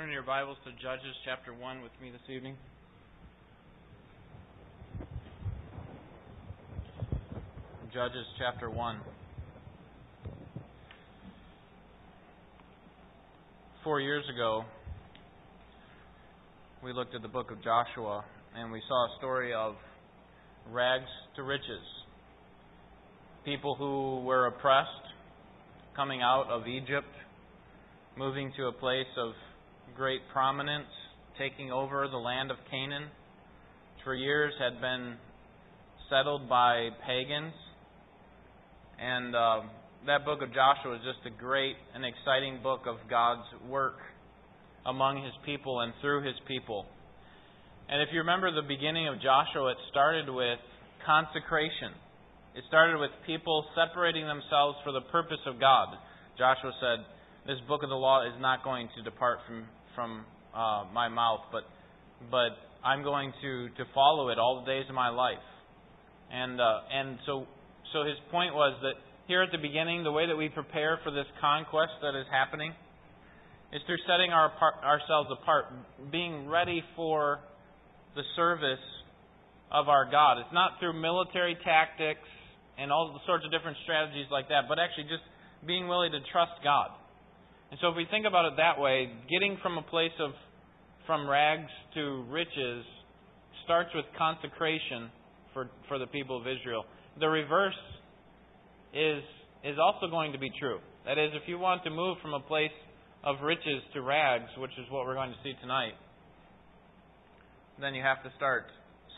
turn your Bibles to Judges chapter 1 with me this evening? Judges chapter 1. Four years ago, we looked at the book of Joshua and we saw a story of rags to riches. People who were oppressed coming out of Egypt, moving to a place of great prominence, taking over the land of Canaan, which for years had been settled by pagans. And uh, that book of Joshua is just a great and exciting book of God's work among his people and through his people. And if you remember the beginning of Joshua, it started with consecration. It started with people separating themselves for the purpose of God. Joshua said, This book of the law is not going to depart from, from uh, my mouth, but, but I'm going to, to follow it all the days of my life. And, uh, and so, so his point was that here at the beginning, the way that we prepare for this conquest that is happening is through setting our, ourselves apart, being ready for the service of our God. It's not through military tactics and all the sorts of different strategies like that, but actually just being willing to trust God. And so if we think about it that way, getting from a place of from rags to riches starts with consecration for, for the people of Israel. The reverse is is also going to be true. That is, if you want to move from a place of riches to rags, which is what we're going to see tonight, then you have to start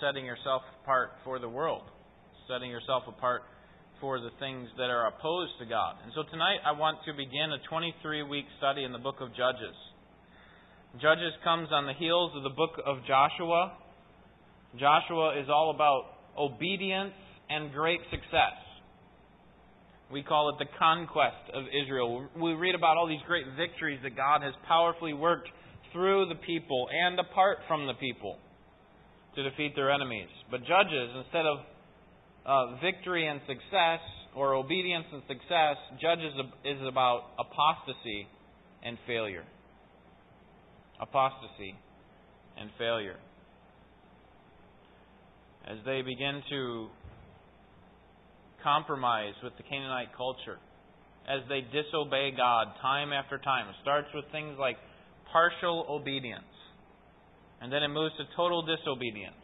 setting yourself apart for the world, setting yourself apart for the things that are opposed to God. And so tonight I want to begin a 23 week study in the book of Judges. Judges comes on the heels of the book of Joshua. Joshua is all about obedience and great success. We call it the conquest of Israel. We read about all these great victories that God has powerfully worked through the people and apart from the people to defeat their enemies. But Judges, instead of uh, victory and success, or obedience and success, Judges is about apostasy and failure. Apostasy and failure. As they begin to compromise with the Canaanite culture, as they disobey God time after time, it starts with things like partial obedience, and then it moves to total disobedience.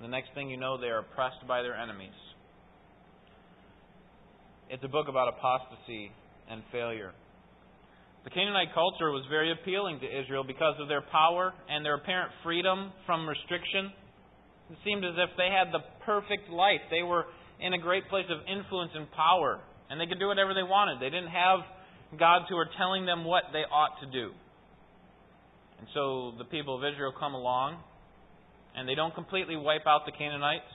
The next thing you know, they are oppressed by their enemies. It's a book about apostasy and failure. The Canaanite culture was very appealing to Israel because of their power and their apparent freedom from restriction. It seemed as if they had the perfect life. They were in a great place of influence and power, and they could do whatever they wanted. They didn't have gods who were telling them what they ought to do. And so the people of Israel come along and they don't completely wipe out the Canaanites.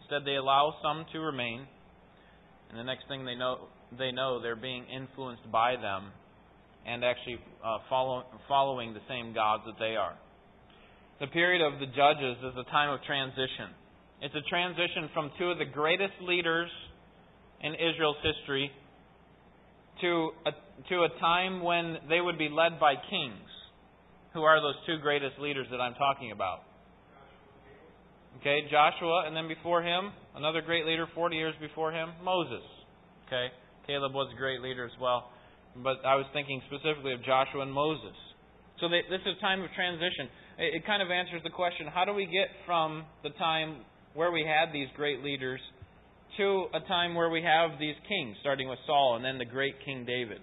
Instead, they allow some to remain. And the next thing they know, they know they're being influenced by them and actually uh, follow, following the same gods that they are. The period of the judges is a time of transition. It's a transition from two of the greatest leaders in Israel's history to a, to a time when they would be led by kings. Who are those two greatest leaders that I'm talking about? Okay, Joshua, and then before him, another great leader 40 years before him, Moses. Okay, Caleb was a great leader as well. But I was thinking specifically of Joshua and Moses. So they, this is a time of transition. It, it kind of answers the question how do we get from the time where we had these great leaders to a time where we have these kings, starting with Saul and then the great King David,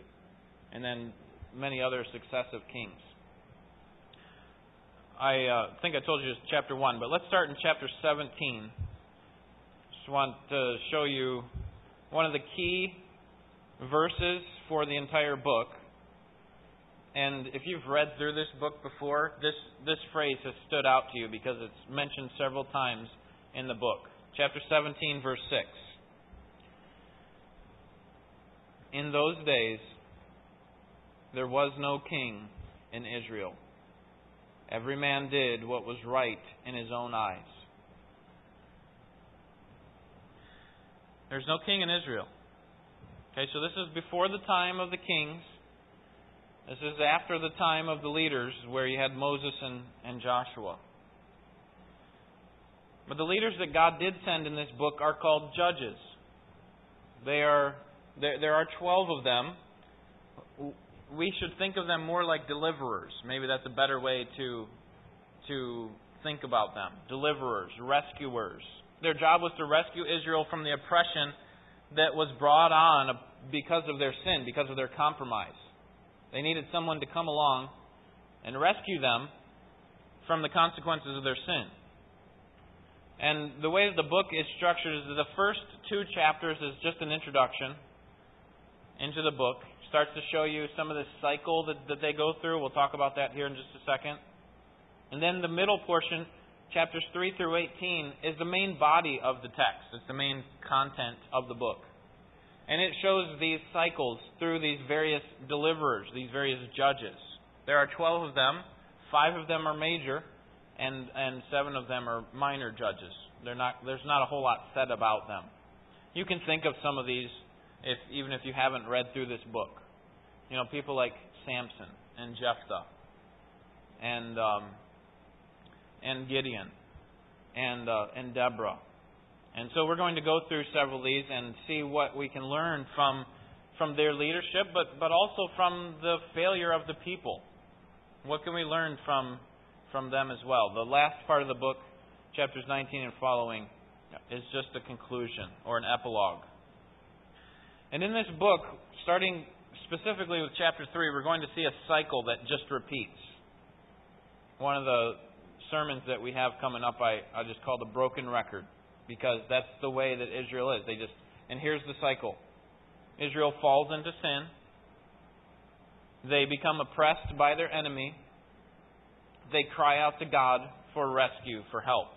and then many other successive kings? I uh, think I told you it's chapter 1, but let's start in chapter 17. Just want to show you one of the key verses for the entire book. And if you've read through this book before, this, this phrase has stood out to you because it's mentioned several times in the book. Chapter 17, verse 6. In those days, there was no king in Israel Every man did what was right in his own eyes. There's no king in Israel. Okay, so this is before the time of the kings. This is after the time of the leaders where you had Moses and, and Joshua. But the leaders that God did send in this book are called judges. They are there, there are 12 of them. We should think of them more like deliverers. Maybe that's a better way to to think about them. Deliverers, rescuers. Their job was to rescue Israel from the oppression that was brought on because of their sin, because of their compromise. They needed someone to come along and rescue them from the consequences of their sin. And the way that the book is structured is the first two chapters is just an introduction into the book. Starts to show you some of the cycle that, that they go through. We'll talk about that here in just a second. And then the middle portion, chapters 3 through 18, is the main body of the text. It's the main content of the book. And it shows these cycles through these various deliverers, these various judges. There are 12 of them. Five of them are major, and, and seven of them are minor judges. Not, there's not a whole lot said about them. You can think of some of these if, even if you haven't read through this book. You know, people like Samson and Jephthah and, um, and Gideon and, uh, and Deborah. And so we're going to go through several of these and see what we can learn from, from their leadership, but, but also from the failure of the people. What can we learn from from them as well. The last part of the book, chapters 19 and following, is just a conclusion or an epilogue. And in this book, starting specifically with chapter 3, we're going to see a cycle that just repeats. One of the sermons that we have coming up, I, I just call the broken record, because that's the way that Israel is. They just, and here's the cycle Israel falls into sin, they become oppressed by their enemy, they cry out to God for rescue, for help.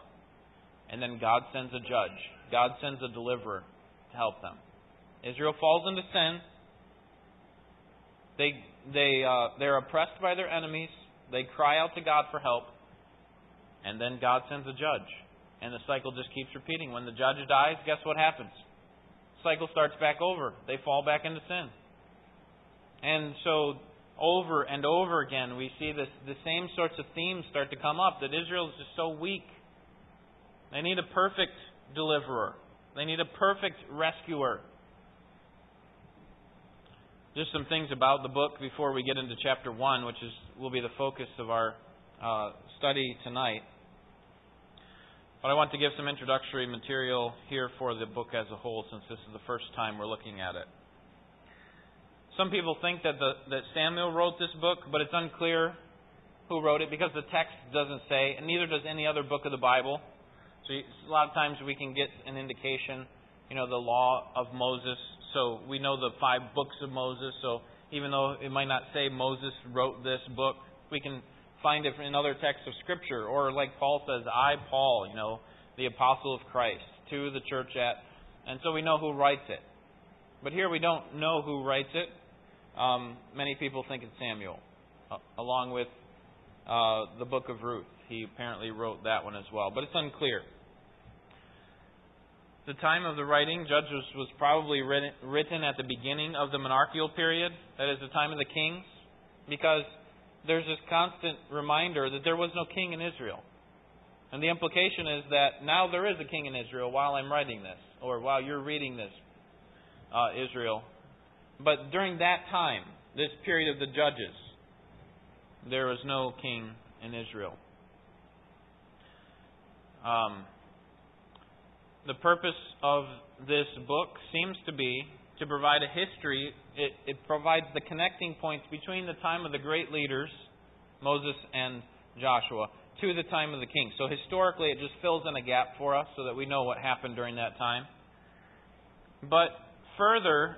And then God sends a judge. God sends a deliverer to help them. Israel falls into sin. They, they, uh, they're oppressed by their enemies. They cry out to God for help. And then God sends a judge. And the cycle just keeps repeating. When the judge dies, guess what happens? Cycle starts back over. They fall back into sin. And so over and over again, we see this, the same sorts of themes start to come up that Israel is just so weak. They need a perfect deliverer, they need a perfect rescuer. Just some things about the book before we get into chapter 1, which is, will be the focus of our uh, study tonight. But I want to give some introductory material here for the book as a whole, since this is the first time we're looking at it. Some people think that, the, that Samuel wrote this book, but it's unclear who wrote it because the text doesn't say, and neither does any other book of the Bible. So a lot of times we can get an indication, you know, the law of Moses. So we know the five books of Moses. So even though it might not say Moses wrote this book, we can find it in other texts of Scripture. Or like Paul says, I, Paul, you know, the apostle of Christ, to the church at. And so we know who writes it. But here we don't know who writes it. Um, many people think it's Samuel, uh, along with uh, the book of Ruth. He apparently wrote that one as well, but it's unclear. The time of the writing, Judges was probably written, written at the beginning of the monarchical period, that is, the time of the kings, because there's this constant reminder that there was no king in Israel. And the implication is that now there is a king in Israel while I'm writing this, or while you're reading this, uh, Israel. But during that time, this period of the judges, there was no king in Israel. Um, the purpose of this book seems to be to provide a history. It, it provides the connecting points between the time of the great leaders, Moses and Joshua, to the time of the king. So historically, it just fills in a gap for us so that we know what happened during that time. But further,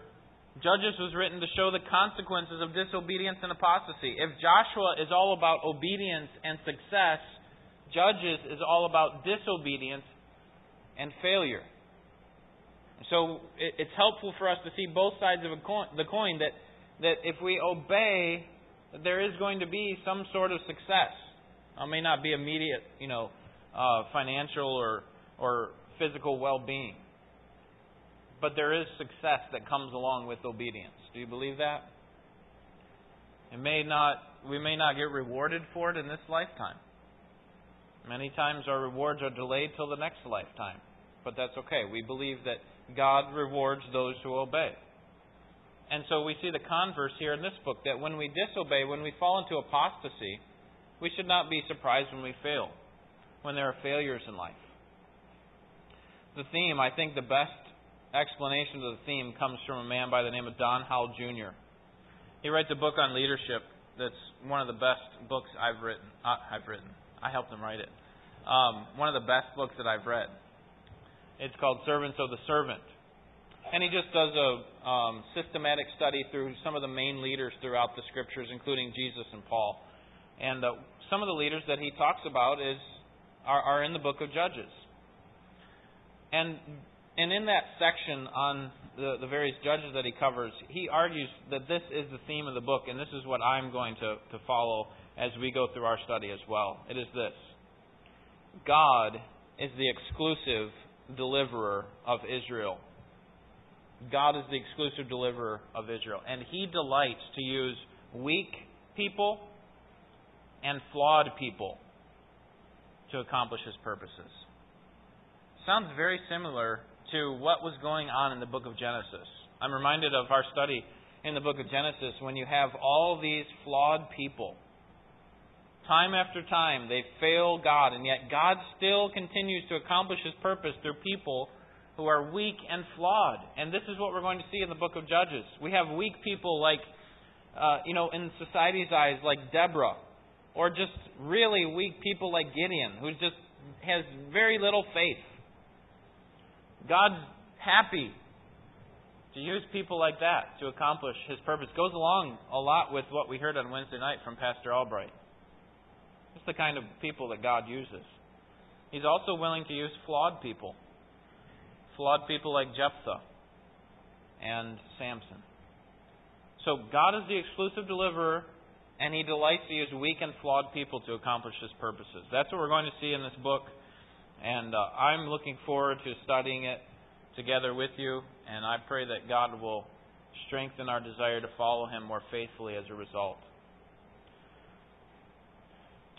Judges was written to show the consequences of disobedience and apostasy. If Joshua is all about obedience and success, Judges is all about disobedience and failure. So it's helpful for us to see both sides of the coin that, that if we obey, there is going to be some sort of success. It may not be immediate, you know, uh, financial or, or physical well being but there is success that comes along with obedience. Do you believe that? It may not, we may not get rewarded for it in this lifetime. Many times our rewards are delayed till the next lifetime. But that's okay. We believe that God rewards those who obey. And so we see the converse here in this book that when we disobey, when we fall into apostasy, we should not be surprised when we fail, when there are failures in life. The theme, I think the best explanation of the theme comes from a man by the name of Don Howell Jr. He writes a book on leadership that's one of the best books I've written. Uh, I've written. I helped him write it. Um, one of the best books that I've read. It's called Servants of the Servant. And he just does a um, systematic study through some of the main leaders throughout the scriptures, including Jesus and Paul. And uh, some of the leaders that he talks about is are, are in the book of Judges. And and in that section on the, the various judges that he covers, he argues that this is the theme of the book, and this is what I'm going to, to follow as we go through our study as well. It is this God is the exclusive deliverer of Israel. God is the exclusive deliverer of Israel. And He delights to use weak people and flawed people to accomplish His purposes. Sounds very similar to what was going on in the book of Genesis. I'm reminded of our study in the book of Genesis when you have all these flawed people. Time after time, they fail God, and yet God still continues to accomplish His purpose through people who are weak and flawed. And this is what we're going to see in the book of Judges. We have weak people like, uh, you know, in society's eyes, like Deborah, or just really weak people like Gideon, who just has very little faith. God's happy to use people like that to accomplish His purpose. Goes along a lot with what we heard on Wednesday night from Pastor Albright. It's the kind of people that God uses. He's also willing to use flawed people. Flawed people like Jephthah and Samson. So God is the exclusive deliverer, and He delights to use weak and flawed people to accomplish His purposes. That's what we're going to see in this book. And uh, I'm looking forward to studying it together with you, and I pray that God will strengthen our desire to follow Him more faithfully as a result.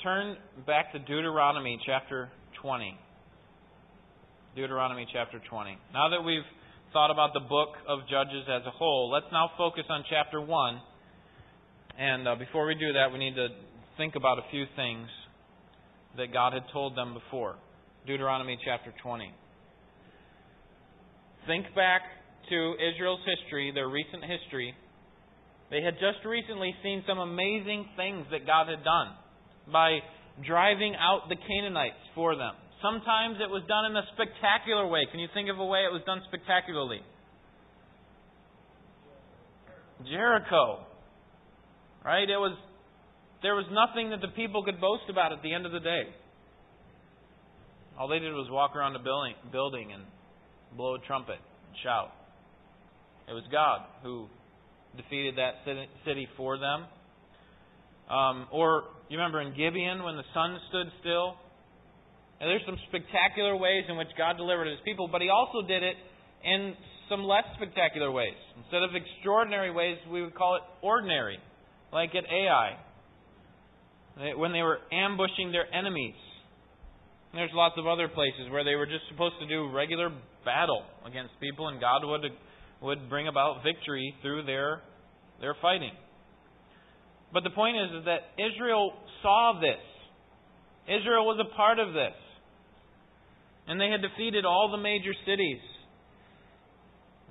Turn back to Deuteronomy chapter 20. Deuteronomy chapter 20. Now that we've thought about the book of Judges as a whole, let's now focus on chapter 1. And uh, before we do that, we need to think about a few things that God had told them before. Deuteronomy chapter 20. Think back to Israel's history, their recent history. They had just recently seen some amazing things that God had done by driving out the Canaanites for them. Sometimes it was done in a spectacular way. Can you think of a way it was done spectacularly? Jericho. Right? It was there was nothing that the people could boast about at the end of the day. All they did was walk around the building, building and blow a trumpet and shout. It was God who defeated that city for them. Um, or you remember in Gibeon when the sun stood still? And there's some spectacular ways in which God delivered his people, but he also did it in some less spectacular ways. Instead of extraordinary ways, we would call it ordinary, like at Ai, when they were ambushing their enemies there's lots of other places where they were just supposed to do regular battle against people, and God would would bring about victory through their their fighting. But the point is, is that Israel saw this. Israel was a part of this. And they had defeated all the major cities.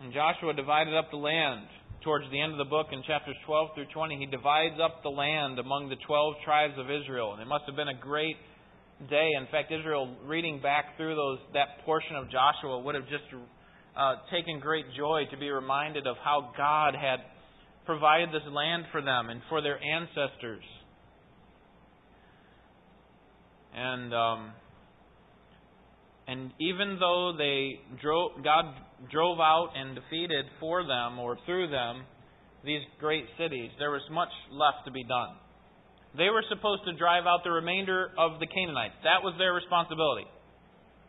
And Joshua divided up the land. Towards the end of the book, in chapters 12 through 20, he divides up the land among the 12 tribes of Israel. And it must have been a great day. In fact, Israel, reading back through those that portion of Joshua, would have just uh, taken great joy to be reminded of how God had provided this land for them and for their ancestors. And um, and even though they drove, God drove out and defeated for them or through them these great cities, there was much left to be done. They were supposed to drive out the remainder of the Canaanites. That was their responsibility.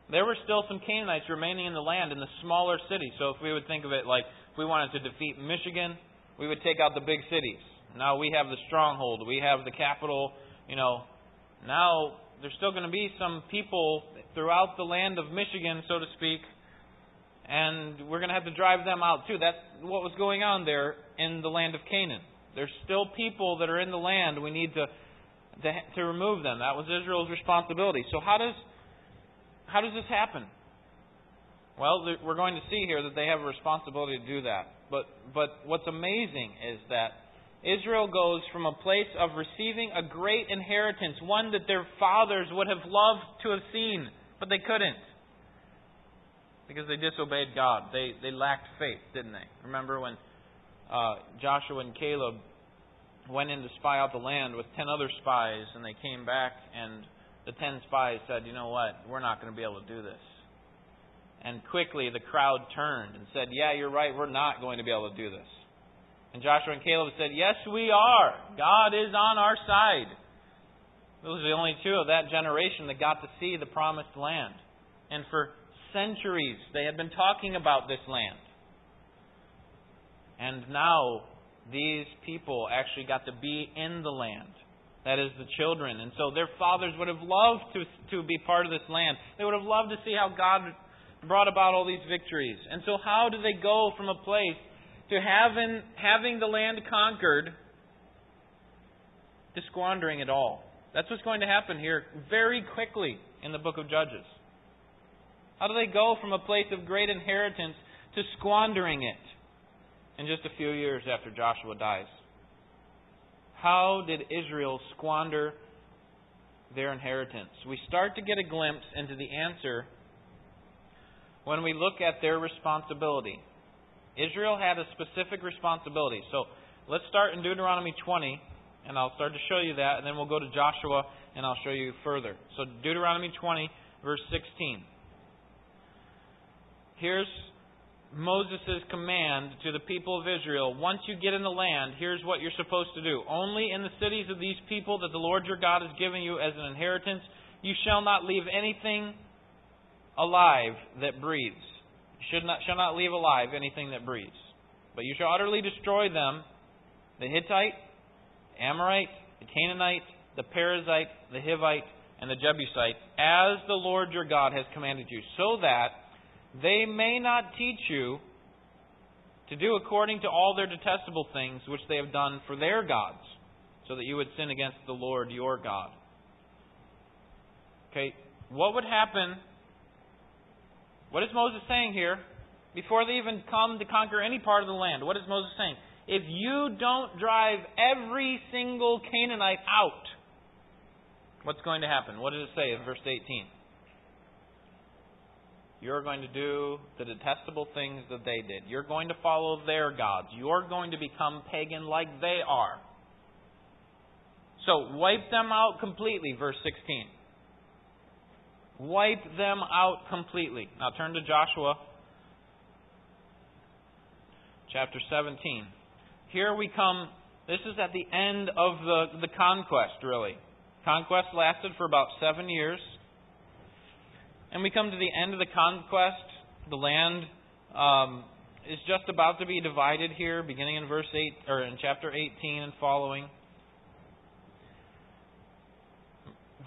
There were still some Canaanites remaining in the land in the smaller cities. So if we would think of it like if we wanted to defeat Michigan, we would take out the big cities. Now we have the stronghold. We have the capital. You know, now there's still going to be some people throughout the land of Michigan, so to speak, and we're going to have to drive them out too. That's what was going on there in the land of Canaan. There's still people that are in the land. We need to to, to remove them. That was Israel's responsibility. So how does how does this happen? Well, we're going to see here that they have a responsibility to do that. But but what's amazing is that Israel goes from a place of receiving a great inheritance, one that their fathers would have loved to have seen, but they couldn't. Because they disobeyed God. They, they lacked faith, didn't they? Remember when uh, Joshua and Caleb went in to spy out the land with ten other spies, and they came back, and the ten spies said, You know what? We're not going to be able to do this. And quickly the crowd turned and said, Yeah, you're right. We're not going to be able to do this. And Joshua and Caleb said, Yes, we are. God is on our side. Those are the only two of that generation that got to see the promised land. And for centuries, they had been talking about this land. And now, these people actually got to be in the land. That is the children. And so their fathers would have loved to, to be part of this land. They would have loved to see how God brought about all these victories. And so, how do they go from a place to having, having the land conquered to squandering it all. That's what's going to happen here very quickly in the book of Judges. How do they go from a place of great inheritance to squandering it in just a few years after Joshua dies? How did Israel squander their inheritance? We start to get a glimpse into the answer when we look at their responsibility. Israel had a specific responsibility. So let's start in Deuteronomy 20, and I'll start to show you that, and then we'll go to Joshua, and I'll show you further. So Deuteronomy 20, verse 16. Here's Moses' command to the people of Israel once you get in the land, here's what you're supposed to do. Only in the cities of these people that the Lord your God has given you as an inheritance, you shall not leave anything alive that breathes should not, shall not leave alive anything that breathes. But you shall utterly destroy them the Hittite, the Amorite, the Canaanite, the Perizzite, the Hivite, and the Jebusite, as the Lord your God has commanded you, so that they may not teach you to do according to all their detestable things which they have done for their gods, so that you would sin against the Lord your God. Okay, what would happen what is Moses saying here? Before they even come to conquer any part of the land, what is Moses saying? If you don't drive every single Canaanite out, what's going to happen? What does it say in verse 18? You're going to do the detestable things that they did. You're going to follow their gods. You're going to become pagan like they are. So, wipe them out completely, verse 16 wipe them out completely. Now turn to Joshua chapter 17. Here we come, this is at the end of the, the conquest, really. Conquest lasted for about seven years. And we come to the end of the conquest. The land um, is just about to be divided here, beginning in verse 8 or in chapter 18 and following.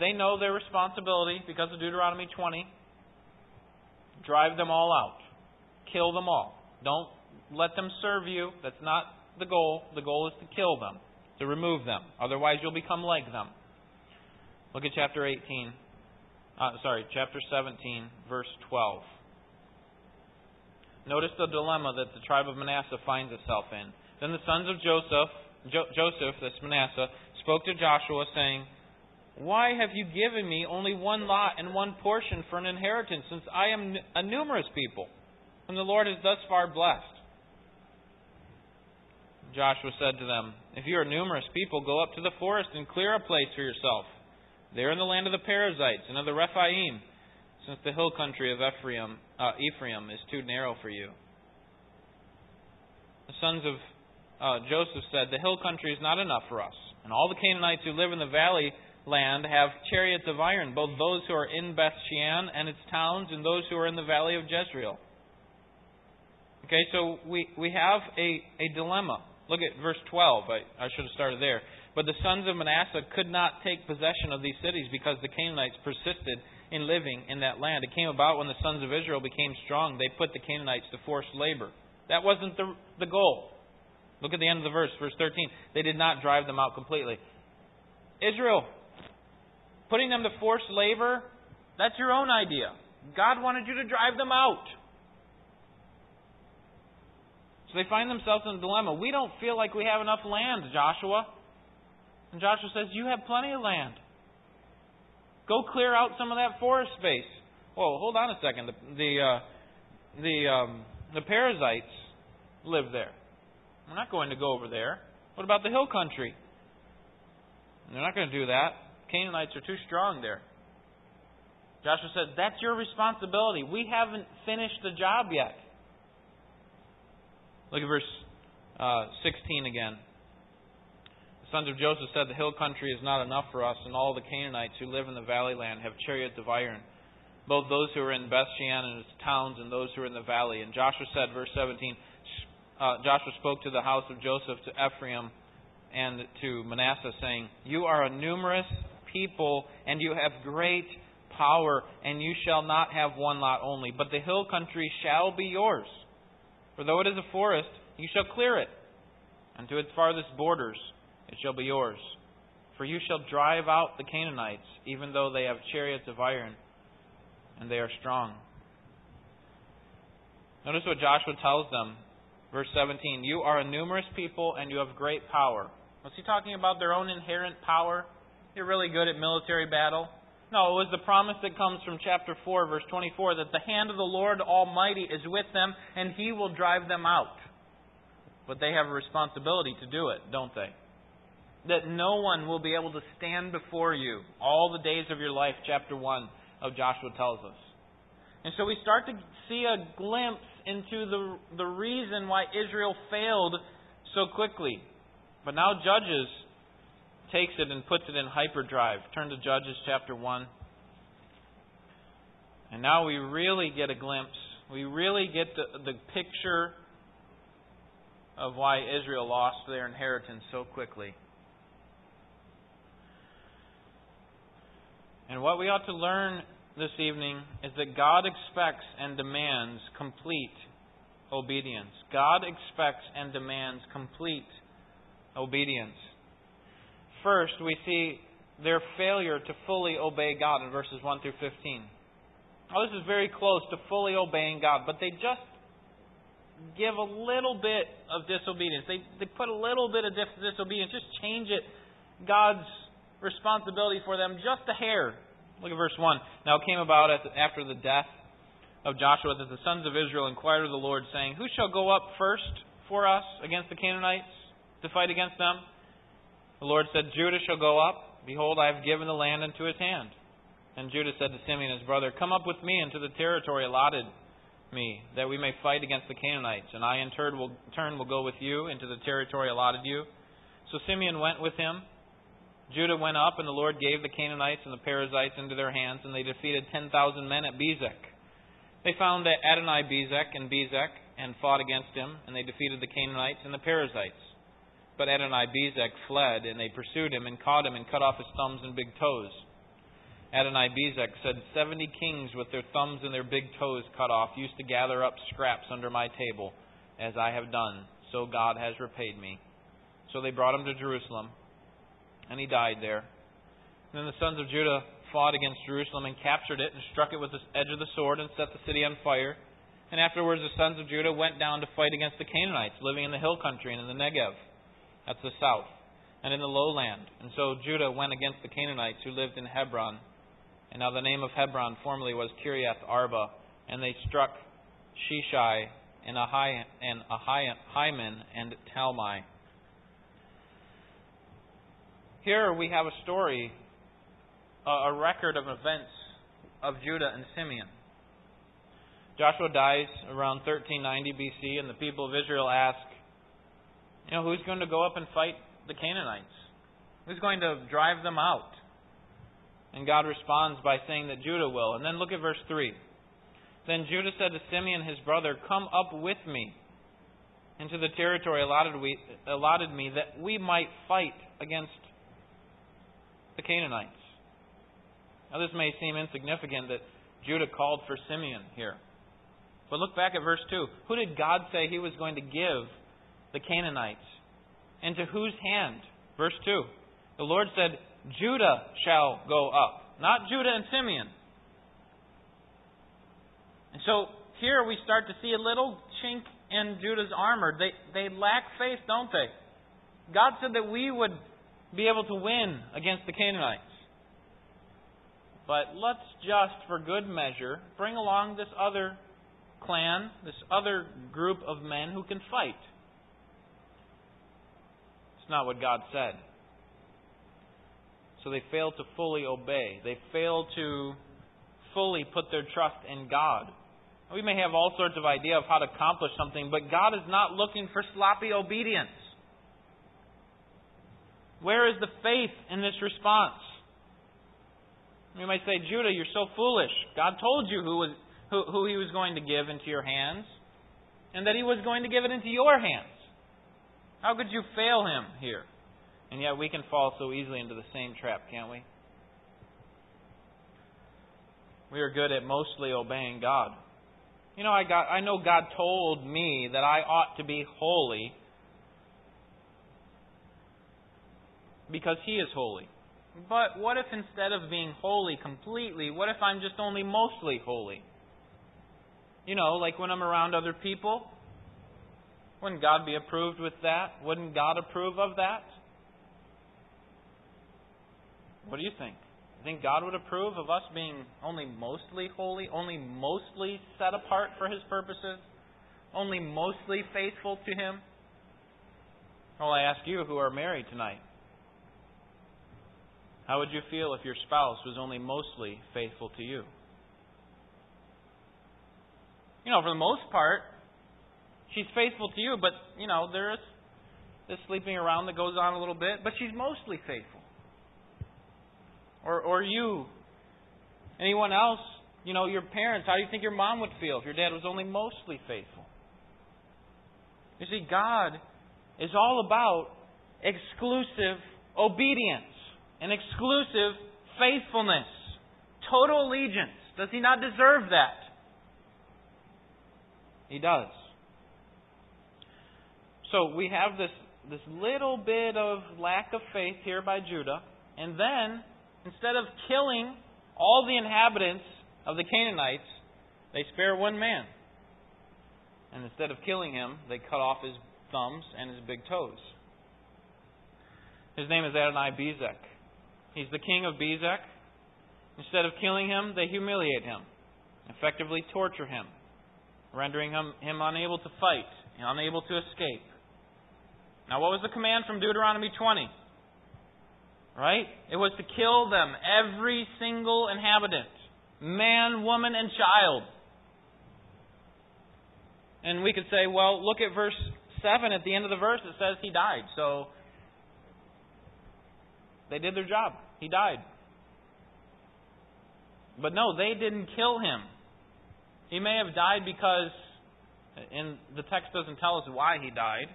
They know their responsibility because of Deuteronomy 20. Drive them all out. Kill them all. Don't let them serve you. That's not the goal. The goal is to kill them, to remove them. Otherwise, you'll become like them. Look at chapter 18. Uh, sorry, chapter 17, verse 12. Notice the dilemma that the tribe of Manasseh finds itself in. Then the sons of Joseph, jo- Joseph, that's Manasseh, spoke to Joshua, saying, why have you given me only one lot and one portion for an inheritance, since I am a numerous people, whom the Lord has thus far blessed? Joshua said to them, If you are numerous people, go up to the forest and clear a place for yourself, there in the land of the Perizzites and of the Rephaim, since the hill country of Ephraim, uh, Ephraim is too narrow for you. The sons of uh, Joseph said, The hill country is not enough for us, and all the Canaanites who live in the valley land have chariots of iron, both those who are in Beth Shean and its towns, and those who are in the valley of Jezreel. Okay, so we, we have a, a dilemma. Look at verse 12. I, I should have started there. But the sons of Manasseh could not take possession of these cities because the Canaanites persisted in living in that land. It came about when the sons of Israel became strong, they put the Canaanites to forced labor. That wasn't the, the goal. Look at the end of the verse, verse 13. They did not drive them out completely. Israel, putting them to forced labor, that's your own idea. God wanted you to drive them out. So they find themselves in a dilemma. We don't feel like we have enough land, Joshua. And Joshua says, You have plenty of land. Go clear out some of that forest space. Whoa, hold on a second. The the uh, the, um, the Perizzites live there. We're not going to go over there. What about the hill country? They're not going to do that. Canaanites are too strong there. Joshua said, That's your responsibility. We haven't finished the job yet. Look at verse uh, 16 again. The sons of Joseph said, The hill country is not enough for us, and all the Canaanites who live in the valley land have chariots of iron, both those who are in Bethshean and its towns and those who are in the valley. And Joshua said, verse 17, uh, Joshua spoke to the house of Joseph, to Ephraim, and to Manasseh, saying, You are a numerous people, and you have great power, and you shall not have one lot only, but the hill country shall be yours. For though it is a forest, you shall clear it, and to its farthest borders it shall be yours. For you shall drive out the Canaanites, even though they have chariots of iron, and they are strong. Notice what Joshua tells them. Verse 17 You are a numerous people, and you have great power. Was he talking about their own inherent power? You're really good at military battle. No, it was the promise that comes from chapter 4, verse 24, that the hand of the Lord Almighty is with them and He will drive them out. But they have a responsibility to do it, don't they? That no one will be able to stand before you all the days of your life, chapter 1 of Joshua tells us. And so we start to see a glimpse into the, the reason why Israel failed so quickly. But now Judges takes it and puts it in hyperdrive. Turn to Judges chapter 1. And now we really get a glimpse. We really get the, the picture of why Israel lost their inheritance so quickly. And what we ought to learn this evening is that God expects and demands complete obedience. God expects and demands complete obedience. First, we see their failure to fully obey God in verses 1 through 15. Now, this is very close to fully obeying God, but they just give a little bit of disobedience. They, they put a little bit of disobedience, just change it. God's responsibility for them just a hair. Look at verse 1. Now it came about after the death of Joshua that the sons of Israel inquired of the Lord, saying, Who shall go up first for us against the Canaanites to fight against them? The Lord said, Judah shall go up. Behold, I have given the land into his hand. And Judah said to Simeon his brother, Come up with me into the territory allotted me, that we may fight against the Canaanites. And I in turn will, turn will go with you into the territory allotted you. So Simeon went with him. Judah went up, and the Lord gave the Canaanites and the Perizzites into their hands, and they defeated ten thousand men at Bezek. They found Adonai Bezek and Bezek, and fought against him, and they defeated the Canaanites and the Perizzites. But Adonai Bezek fled, and they pursued him and caught him and cut off his thumbs and big toes. Adonai Bezek said, Seventy kings with their thumbs and their big toes cut off used to gather up scraps under my table, as I have done. So God has repaid me. So they brought him to Jerusalem, and he died there. And then the sons of Judah fought against Jerusalem and captured it and struck it with the edge of the sword and set the city on fire. And afterwards the sons of Judah went down to fight against the Canaanites living in the hill country and in the Negev. That's the south. And in the lowland. And so Judah went against the Canaanites who lived in Hebron. And now the name of Hebron formerly was Kiriath Arba. And they struck Sheshai and Ahiman and Talmai. Here we have a story, a record of events of Judah and Simeon. Joshua dies around 1390 BC, and the people of Israel ask, you know, who's going to go up and fight the Canaanites? Who's going to drive them out? And God responds by saying that Judah will. And then look at verse 3. Then Judah said to Simeon his brother, Come up with me, into the territory allotted, we, allotted me that we might fight against the Canaanites. Now, this may seem insignificant that Judah called for Simeon here. But look back at verse 2. Who did God say he was going to give the Canaanites? Into whose hand? Verse 2. The Lord said, Judah shall go up. Not Judah and Simeon. And so here we start to see a little chink in Judah's armor. They, they lack faith, don't they? God said that we would be able to win against the Canaanites. But let's just, for good measure, bring along this other clan, this other group of men who can fight. It's not what God said. So they fail to fully obey. They fail to fully put their trust in God. We may have all sorts of idea of how to accomplish something, but God is not looking for sloppy obedience. Where is the faith in this response? You might say, Judah, you're so foolish. God told you who, was, who, who He was going to give into your hands, and that He was going to give it into your hands. How could you fail Him here? And yet we can fall so easily into the same trap, can't we? We are good at mostly obeying God. You know, I got I know God told me that I ought to be holy because he is holy. But what if instead of being holy completely, what if I'm just only mostly holy? You know, like when I'm around other people? Wouldn't God be approved with that? Wouldn't God approve of that? What do you think? You think God would approve of us being only mostly holy, only mostly set apart for His purposes, only mostly faithful to Him? Well, I ask you who are married tonight. How would you feel if your spouse was only mostly faithful to you? You know, for the most part, she's faithful to you, but, you know, there's this sleeping around that goes on a little bit, but she's mostly faithful. Or, or you, anyone else, you know, your parents, how do you think your mom would feel if your dad was only mostly faithful? You see, God is all about exclusive obedience and exclusive faithfulness, total allegiance. Does he not deserve that? He does. So we have this, this little bit of lack of faith here by Judah, and then instead of killing all the inhabitants of the Canaanites, they spare one man. And instead of killing him, they cut off his thumbs and his big toes. His name is Adonai Bezek. He's the king of Bezek. Instead of killing him, they humiliate him, effectively torture him, rendering him, him unable to fight, unable to escape. Now, what was the command from Deuteronomy 20? Right? It was to kill them, every single inhabitant man, woman, and child. And we could say, well, look at verse 7. At the end of the verse, it says he died. So they did their job. He died. But no, they didn't kill him. He may have died because, and the text doesn't tell us why he died.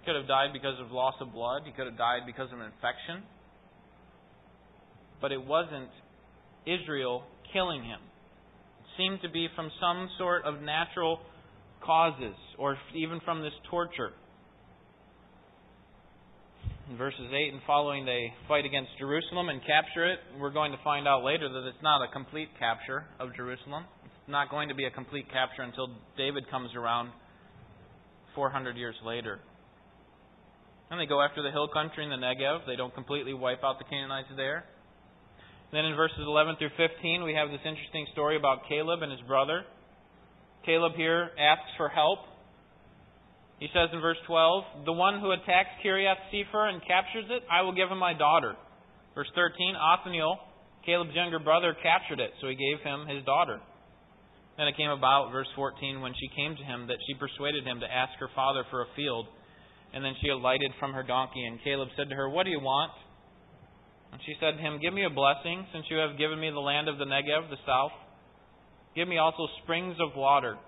He could have died because of loss of blood. He could have died because of an infection. But it wasn't Israel killing him. It seemed to be from some sort of natural causes, or even from this torture. In verses 8 and following, they fight against Jerusalem and capture it. We're going to find out later that it's not a complete capture of Jerusalem. It's not going to be a complete capture until David comes around 400 years later. And they go after the hill country in the Negev. They don't completely wipe out the Canaanites there. Then in verses 11 through 15, we have this interesting story about Caleb and his brother. Caleb here asks for help he says in verse 12, The one who attacks Kiriath Sefer and captures it, I will give him my daughter. Verse 13, Othniel, Caleb's younger brother, captured it, so he gave him his daughter. Then it came about, verse 14, when she came to him, that she persuaded him to ask her father for a field. And then she alighted from her donkey, and Caleb said to her, What do you want? And she said to him, Give me a blessing, since you have given me the land of the Negev, the south. Give me also springs of water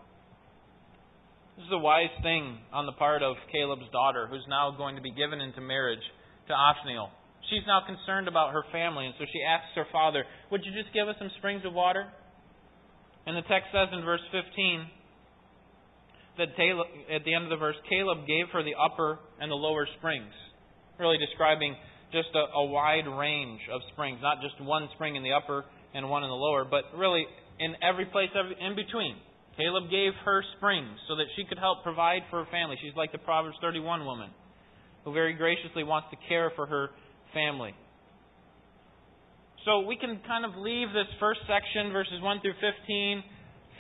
This is a wise thing on the part of Caleb's daughter, who's now going to be given into marriage to Othniel. She's now concerned about her family, and so she asks her father, Would you just give us some springs of water? And the text says in verse 15 that at the end of the verse, Caleb gave her the upper and the lower springs, really describing just a, a wide range of springs, not just one spring in the upper and one in the lower, but really in every place in between. Caleb gave her springs so that she could help provide for her family. She's like the Proverbs 31 woman who very graciously wants to care for her family. So we can kind of leave this first section, verses 1 through 15,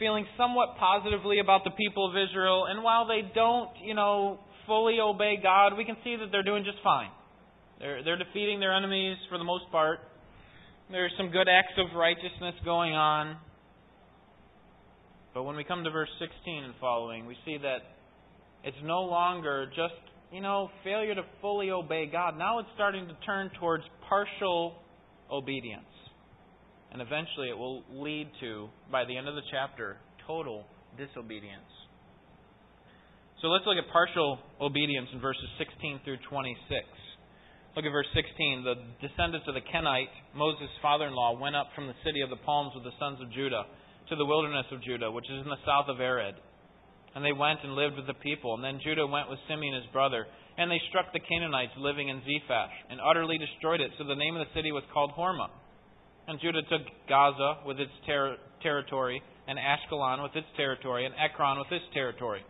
feeling somewhat positively about the people of Israel. And while they don't, you know, fully obey God, we can see that they're doing just fine. They're, they're defeating their enemies for the most part. There's some good acts of righteousness going on. But when we come to verse 16 and following, we see that it's no longer just, you know, failure to fully obey God. Now it's starting to turn towards partial obedience. And eventually it will lead to, by the end of the chapter, total disobedience. So let's look at partial obedience in verses 16 through 26. Look at verse 16. The descendants of the Kenite, Moses' father in law, went up from the city of the palms with the sons of Judah to the wilderness of Judah, which is in the south of Arad. And they went and lived with the people. And then Judah went with Simeon his brother. And they struck the Canaanites living in Zephath, and utterly destroyed it. So the name of the city was called Hormah. And Judah took Gaza with its ter- territory, and Ashkelon with its territory, and Ekron with its territory.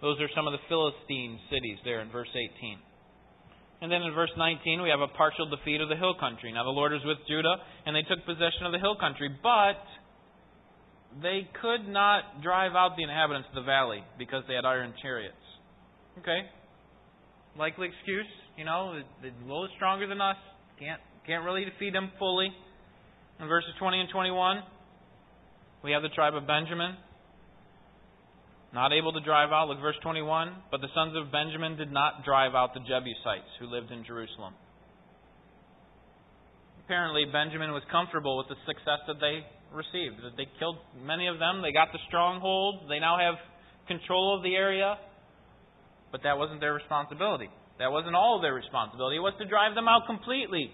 Those are some of the Philistine cities there in verse 18. And then in verse 19, we have a partial defeat of the hill country. Now the Lord was with Judah, and they took possession of the hill country, but they could not drive out the inhabitants of the valley because they had iron chariots. Okay? Likely excuse, you know, the little stronger than us. Can't can't really defeat them fully. In verses 20 and 21, we have the tribe of Benjamin. Not able to drive out, look verse 21. But the sons of Benjamin did not drive out the Jebusites who lived in Jerusalem. Apparently, Benjamin was comfortable with the success that they received. That they killed many of them. They got the stronghold. They now have control of the area. But that wasn't their responsibility. That wasn't all their responsibility. It was to drive them out completely.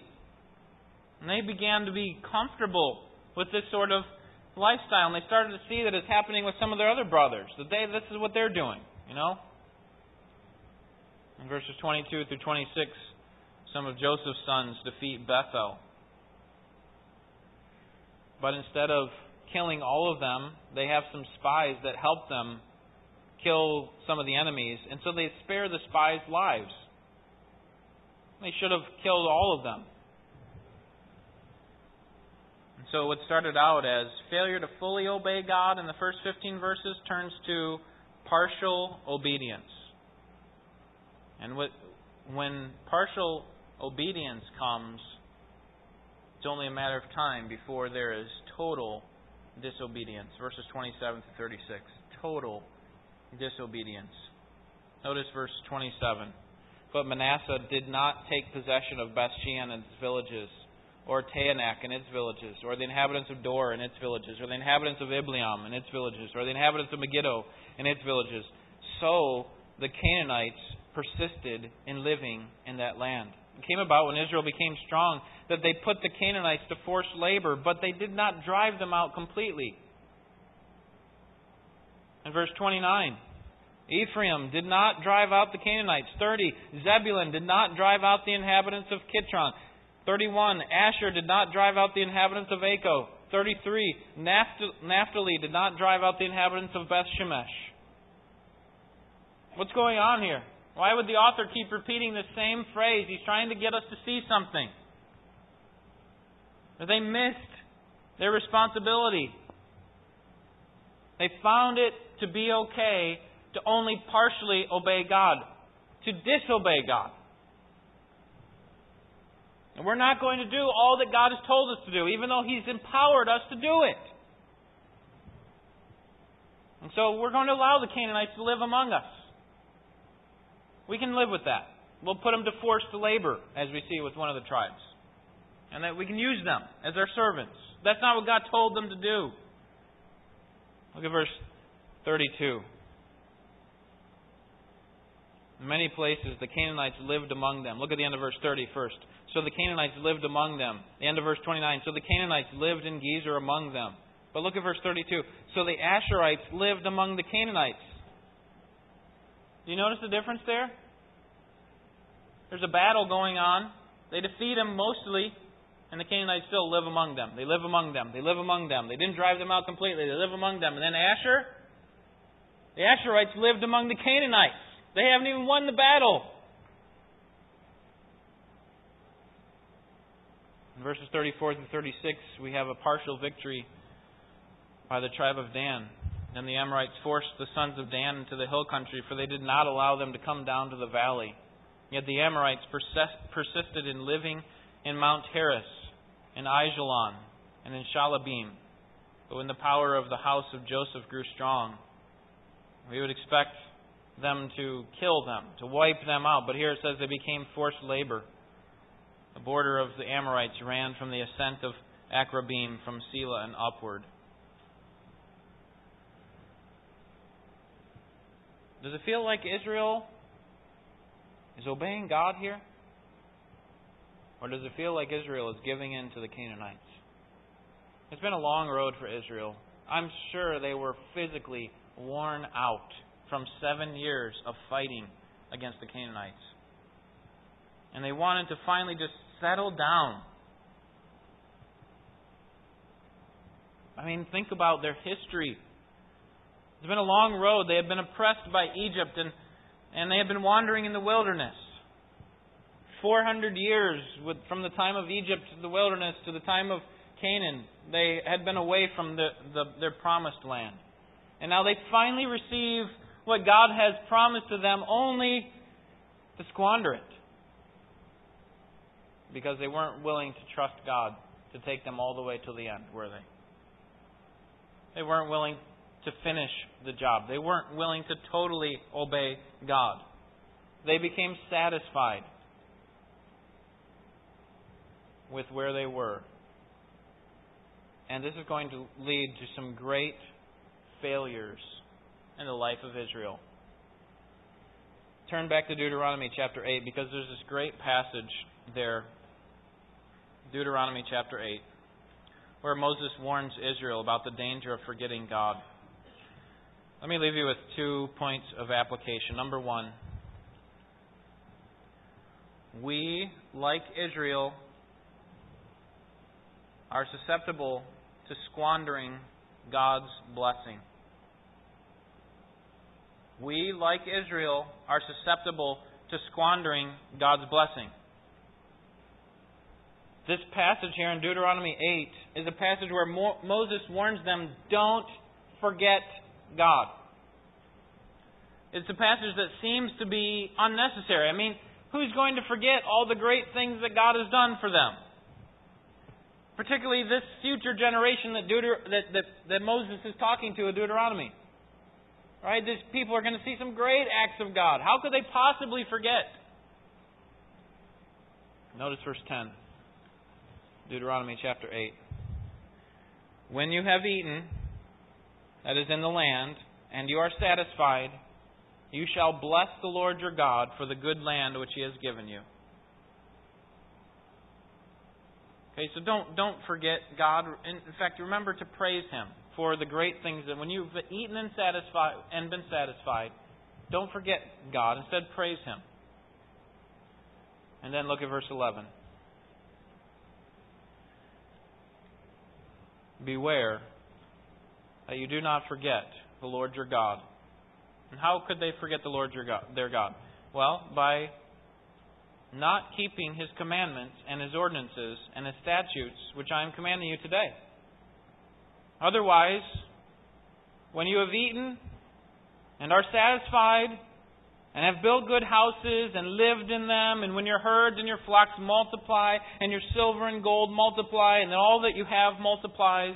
And they began to be comfortable with this sort of lifestyle. And they started to see that it's happening with some of their other brothers. That they this is what they're doing, you know? In verses 22 through 26, some of Joseph's sons defeat Bethel but instead of killing all of them, they have some spies that help them kill some of the enemies, and so they spare the spies' lives. They should have killed all of them. So what started out as failure to fully obey God in the first 15 verses turns to partial obedience. And when partial obedience comes, it's only a matter of time before there is total disobedience. Verses 27 to 36. Total disobedience. Notice verse 27. But Manasseh did not take possession of Bethshean and its villages, or Taanach and its villages, or the inhabitants of Dor and its villages, or the inhabitants of Ibleam and its villages, or the inhabitants of Megiddo and its villages. So the Canaanites persisted in living in that land. It came about when Israel became strong that they put the Canaanites to forced labor, but they did not drive them out completely. In verse 29, Ephraim did not drive out the Canaanites. 30, Zebulun did not drive out the inhabitants of Kitron. 31, Asher did not drive out the inhabitants of Acco. 33, Naphtali did not drive out the inhabitants of Beth Shemesh. What's going on here? Why would the author keep repeating the same phrase? He's trying to get us to see something. They missed their responsibility. They found it to be okay to only partially obey God, to disobey God. And we're not going to do all that God has told us to do, even though He's empowered us to do it. And so we're going to allow the Canaanites to live among us. We can live with that. We'll put them to forced labor, as we see with one of the tribes and that we can use them as our servants. That's not what God told them to do. Look at verse 32. Many places, the Canaanites lived among them. Look at the end of verse 30 first. So the Canaanites lived among them. The end of verse 29. So the Canaanites lived in Gezer among them. But look at verse 32. So the Asherites lived among the Canaanites. Do you notice the difference there? There's a battle going on. They defeat them mostly, and the Canaanites still live among them. They live among them. They live among them. They didn't drive them out completely. They live among them. And then Asher, the Asherites lived among the Canaanites. They haven't even won the battle. In verses 34 through 36, we have a partial victory by the tribe of Dan. And the Amorites forced the sons of Dan into the hill country, for they did not allow them to come down to the valley. Yet the Amorites persisted in living in Mount Heres, in Aijalon, and in Shaalbim. But when the power of the house of Joseph grew strong, we would expect them to kill them, to wipe them out. But here it says they became forced labor. The border of the Amorites ran from the ascent of Akrabim from Sela and upward. Does it feel like Israel is obeying God here? Or does it feel like Israel is giving in to the Canaanites? It's been a long road for Israel. I'm sure they were physically worn out from seven years of fighting against the Canaanites. And they wanted to finally just settle down. I mean, think about their history. It's been a long road. They have been oppressed by Egypt and, and they have been wandering in the wilderness. 400 years with, from the time of Egypt to the wilderness to the time of Canaan, they had been away from the, the, their promised land. And now they finally receive what God has promised to them only to squander it. Because they weren't willing to trust God to take them all the way to the end, were they? They weren't willing to finish the job. They weren't willing to totally obey God. They became satisfied with where they were. And this is going to lead to some great failures in the life of Israel. Turn back to Deuteronomy chapter 8 because there's this great passage there. Deuteronomy chapter 8, where Moses warns Israel about the danger of forgetting God. Let me leave you with two points of application. Number one, we, like Israel, are susceptible to squandering God's blessing we, like Israel, are susceptible to squandering God's blessing. This passage here in Deuteronomy 8 is a passage where Mo- Moses warns them don't forget God. It's a passage that seems to be unnecessary. I mean, who's going to forget all the great things that God has done for them? Particularly this future generation that, Deuter- that, that, that Moses is talking to in Deuteronomy. Right? These people are going to see some great acts of God. How could they possibly forget? Notice verse 10. Deuteronomy chapter 8. When you have eaten, that is in the land, and you are satisfied, you shall bless the Lord your God for the good land which he has given you. Okay, so don't don't forget God. In fact, remember to praise him for the great things that when you've eaten and satisfied and been satisfied, don't forget God. Instead, praise Him. And then look at verse 11. Beware that you do not forget the Lord your God. And how could they forget the Lord your God, their God? Well, by not keeping His commandments and His ordinances and His statutes, which I am commanding you today. Otherwise, when you have eaten and are satisfied and have built good houses and lived in them, and when your herds and your flocks multiply, and your silver and gold multiply, and all that you have multiplies,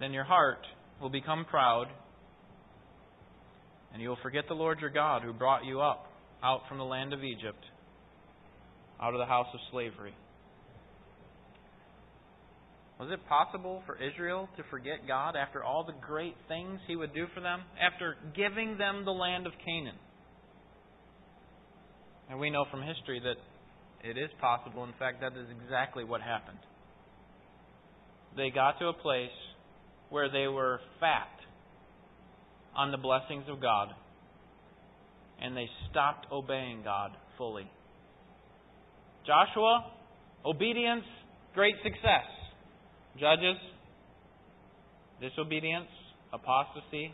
then your heart will become proud, and you will forget the Lord your God who brought you up out from the land of Egypt, out of the house of slavery. Was it possible for Israel to forget God after all the great things He would do for them? After giving them the land of Canaan? And we know from history that it is possible. In fact, that is exactly what happened. They got to a place where they were fat on the blessings of God, and they stopped obeying God fully. Joshua, obedience, great success. Judges, disobedience, apostasy,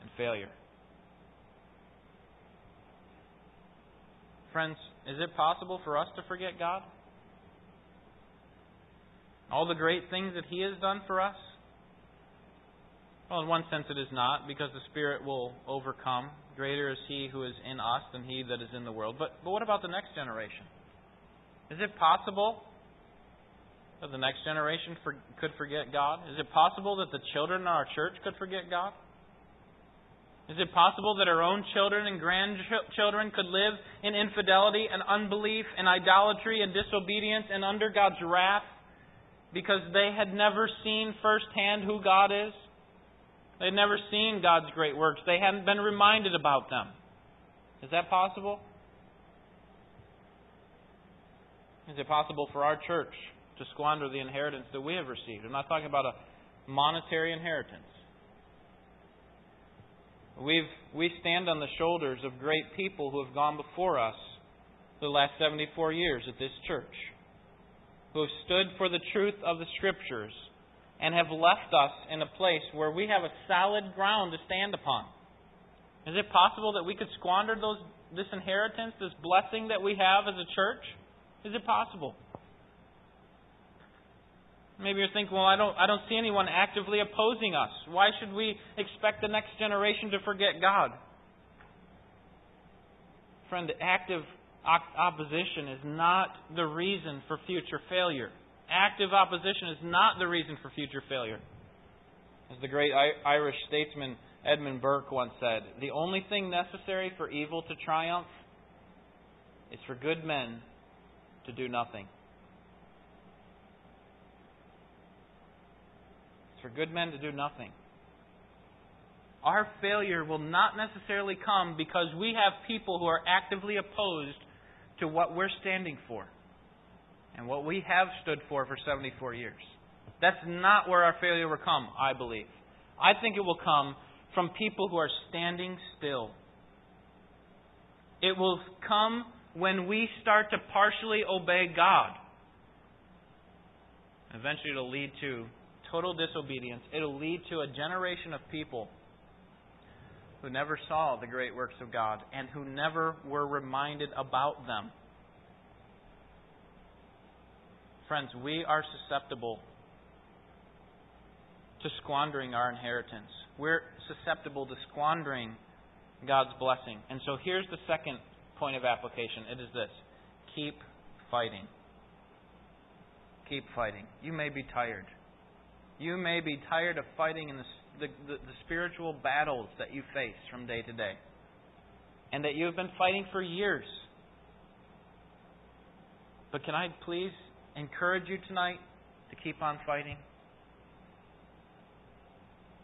and failure. Friends, is it possible for us to forget God? All the great things that He has done for us? Well, in one sense it is not, because the Spirit will overcome. Greater is He who is in us than He that is in the world. But, but what about the next generation? Is it possible that the next generation for, could forget God? Is it possible that the children in our church could forget God? Is it possible that our own children and grandchildren could live in infidelity and unbelief and idolatry and disobedience and under God's wrath because they had never seen firsthand who God is? They had never seen God's great works. They hadn't been reminded about them. Is that possible? Is it possible for our church to squander the inheritance that we have received? I'm not talking about a monetary inheritance. We've, we stand on the shoulders of great people who have gone before us the last 74 years at this church, who have stood for the truth of the Scriptures and have left us in a place where we have a solid ground to stand upon. Is it possible that we could squander those, this inheritance, this blessing that we have as a church? Is it possible? Maybe you're thinking, well, I don't, I don't see anyone actively opposing us. Why should we expect the next generation to forget God? Friend, active opposition is not the reason for future failure. Active opposition is not the reason for future failure. As the great Irish statesman Edmund Burke once said, the only thing necessary for evil to triumph is for good men to do nothing. For good men to do nothing. Our failure will not necessarily come because we have people who are actively opposed to what we're standing for and what we have stood for for 74 years. That's not where our failure will come, I believe. I think it will come from people who are standing still. It will come when we start to partially obey God. Eventually, it'll lead to total disobedience. It'll lead to a generation of people who never saw the great works of God and who never were reminded about them. Friends, we are susceptible to squandering our inheritance. We're susceptible to squandering God's blessing. And so here's the second point of application it is this keep fighting. Keep fighting. You may be tired. You may be tired of fighting in the, the, the, the spiritual battles that you face from day to day, and that you have been fighting for years. But can I please encourage you tonight to keep on fighting?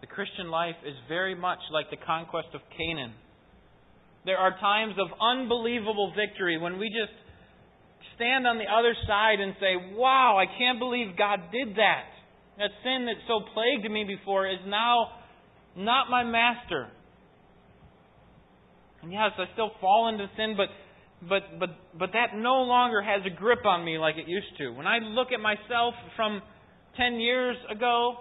The Christian life is very much like the conquest of Canaan. There are times of unbelievable victory when we just stand on the other side and say, Wow, I can't believe God did that. That sin that so plagued me before is now not my master. And yes, I still fall into sin, but but but but that no longer has a grip on me like it used to. When I look at myself from 10 years ago,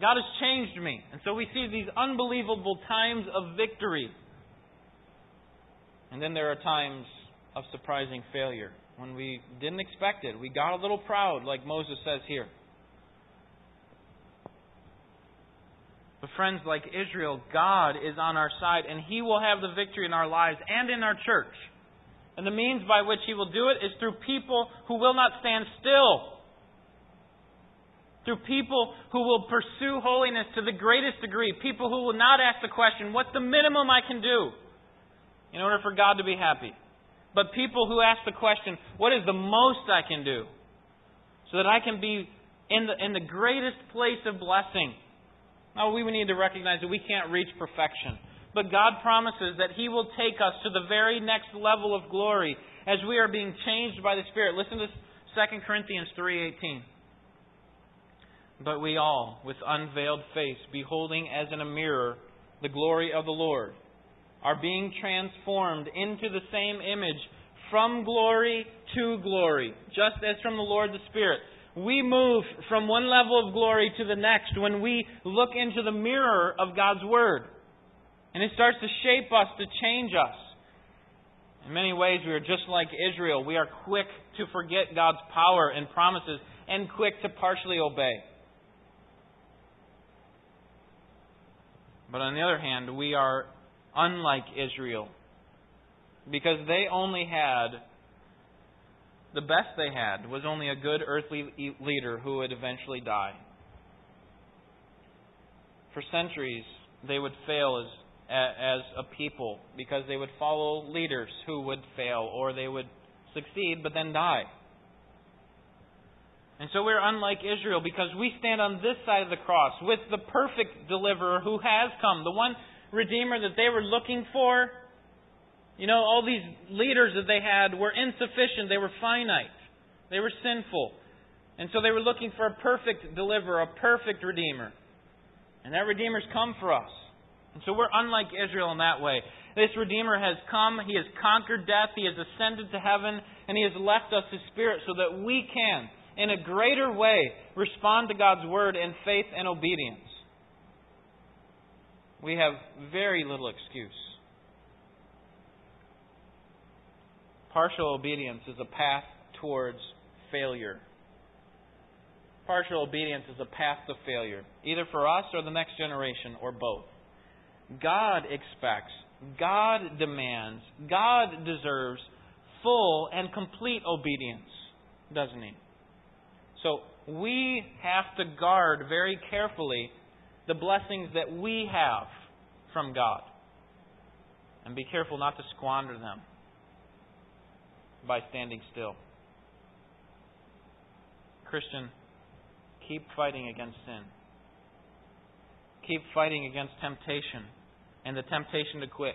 God has changed me. And so we see these unbelievable times of victory. And then there are times of surprising failure when we didn't expect it. We got a little proud, like Moses says here. But, friends, like Israel, God is on our side, and He will have the victory in our lives and in our church. And the means by which He will do it is through people who will not stand still. Through people who will pursue holiness to the greatest degree. People who will not ask the question, what's the minimum I can do in order for God to be happy? But people who ask the question, what is the most I can do so that I can be in the, in the greatest place of blessing now, we need to recognize that we can't reach perfection. but God promises that He will take us to the very next level of glory as we are being changed by the Spirit. Listen to 2 Corinthians 3:18. But we all, with unveiled face, beholding as in a mirror the glory of the Lord, are being transformed into the same image from glory to glory, just as from the Lord the Spirit. We move from one level of glory to the next when we look into the mirror of God's Word. And it starts to shape us, to change us. In many ways, we are just like Israel. We are quick to forget God's power and promises and quick to partially obey. But on the other hand, we are unlike Israel because they only had the best they had was only a good earthly leader who would eventually die. For centuries, they would fail as as a people because they would follow leaders who would fail or they would succeed but then die. And so we're unlike Israel because we stand on this side of the cross with the perfect deliverer who has come, the one redeemer that they were looking for. You know, all these leaders that they had were insufficient, they were finite, they were sinful. And so they were looking for a perfect deliverer, a perfect redeemer. And that redeemer's come for us. And so we're unlike Israel in that way. This Redeemer has come, He has conquered death, He has ascended to heaven, and He has left us His Spirit so that we can, in a greater way, respond to God's Word in faith and obedience. We have very little excuse. Partial obedience is a path towards failure. Partial obedience is a path to failure, either for us or the next generation, or both. God expects, God demands, God deserves full and complete obedience, doesn't He? So we have to guard very carefully the blessings that we have from God. And be careful not to squander them by standing still. Christian, keep fighting against sin. Keep fighting against temptation and the temptation to quit.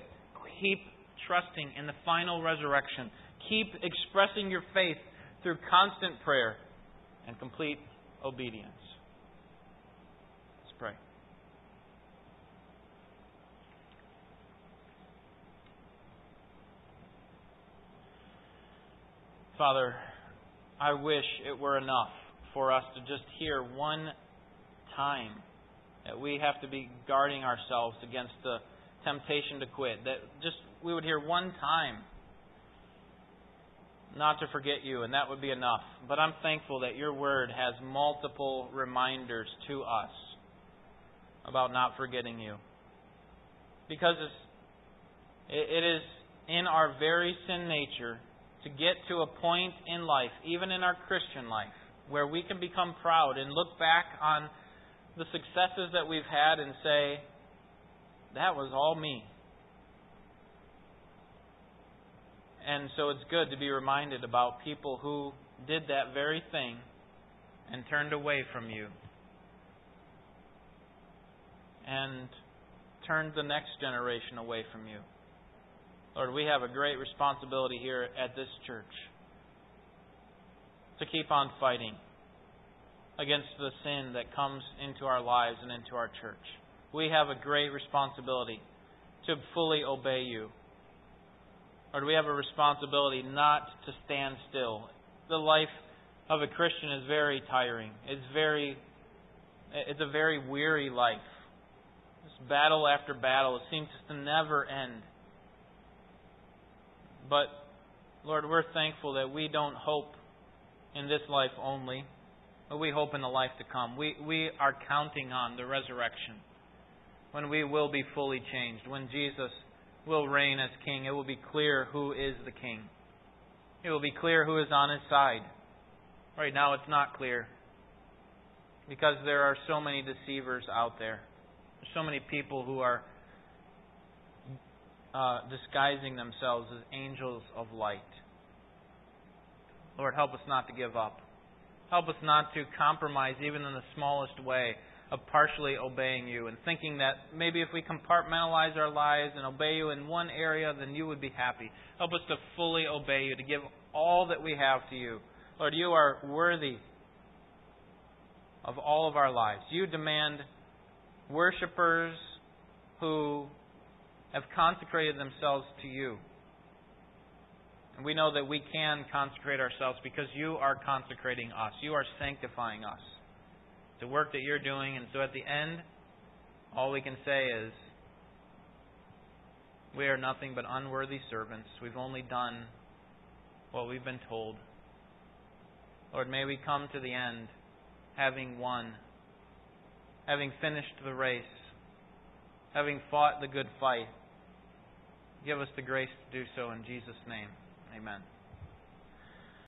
Keep trusting in the final resurrection. Keep expressing your faith through constant prayer and complete obedience. Let's pray. Father, I wish it were enough for us to just hear one time that we have to be guarding ourselves against the temptation to quit. That just we would hear one time not to forget you, and that would be enough. But I'm thankful that your word has multiple reminders to us about not forgetting you. Because it is in our very sin nature to get to a point in life, even in our Christian life, where we can become proud and look back on the successes that we've had and say, that was all me. And so it's good to be reminded about people who did that very thing and turned away from you and turned the next generation away from you. Lord, we have a great responsibility here at this church to keep on fighting against the sin that comes into our lives and into our church we have a great responsibility to fully obey you. Or do we have a responsibility not to stand still? The life of a Christian is very tiring. It's very it's a very weary life. This battle after battle, it seems to never end. But Lord, we're thankful that we don't hope in this life only, but we hope in the life to come. We we are counting on the resurrection when we will be fully changed, when Jesus will reign as king, it will be clear who is the king. It will be clear who is on his side. Right now, it's not clear because there are so many deceivers out there. There's so many people who are uh, disguising themselves as angels of light. Lord, help us not to give up. Help us not to compromise, even in the smallest way, of partially obeying you and thinking that maybe if we compartmentalize our lives and obey you in one area, then you would be happy. Help us to fully obey you, to give all that we have to you. Lord, you are worthy of all of our lives. You demand worshippers who have consecrated themselves to you. And we know that we can consecrate ourselves because you are consecrating us. You are sanctifying us. The work that you're doing. And so at the end, all we can say is, we are nothing but unworthy servants. We've only done what we've been told. Lord, may we come to the end having won, having finished the race, having fought the good fight. Give us the grace to do so in Jesus' name. Amen.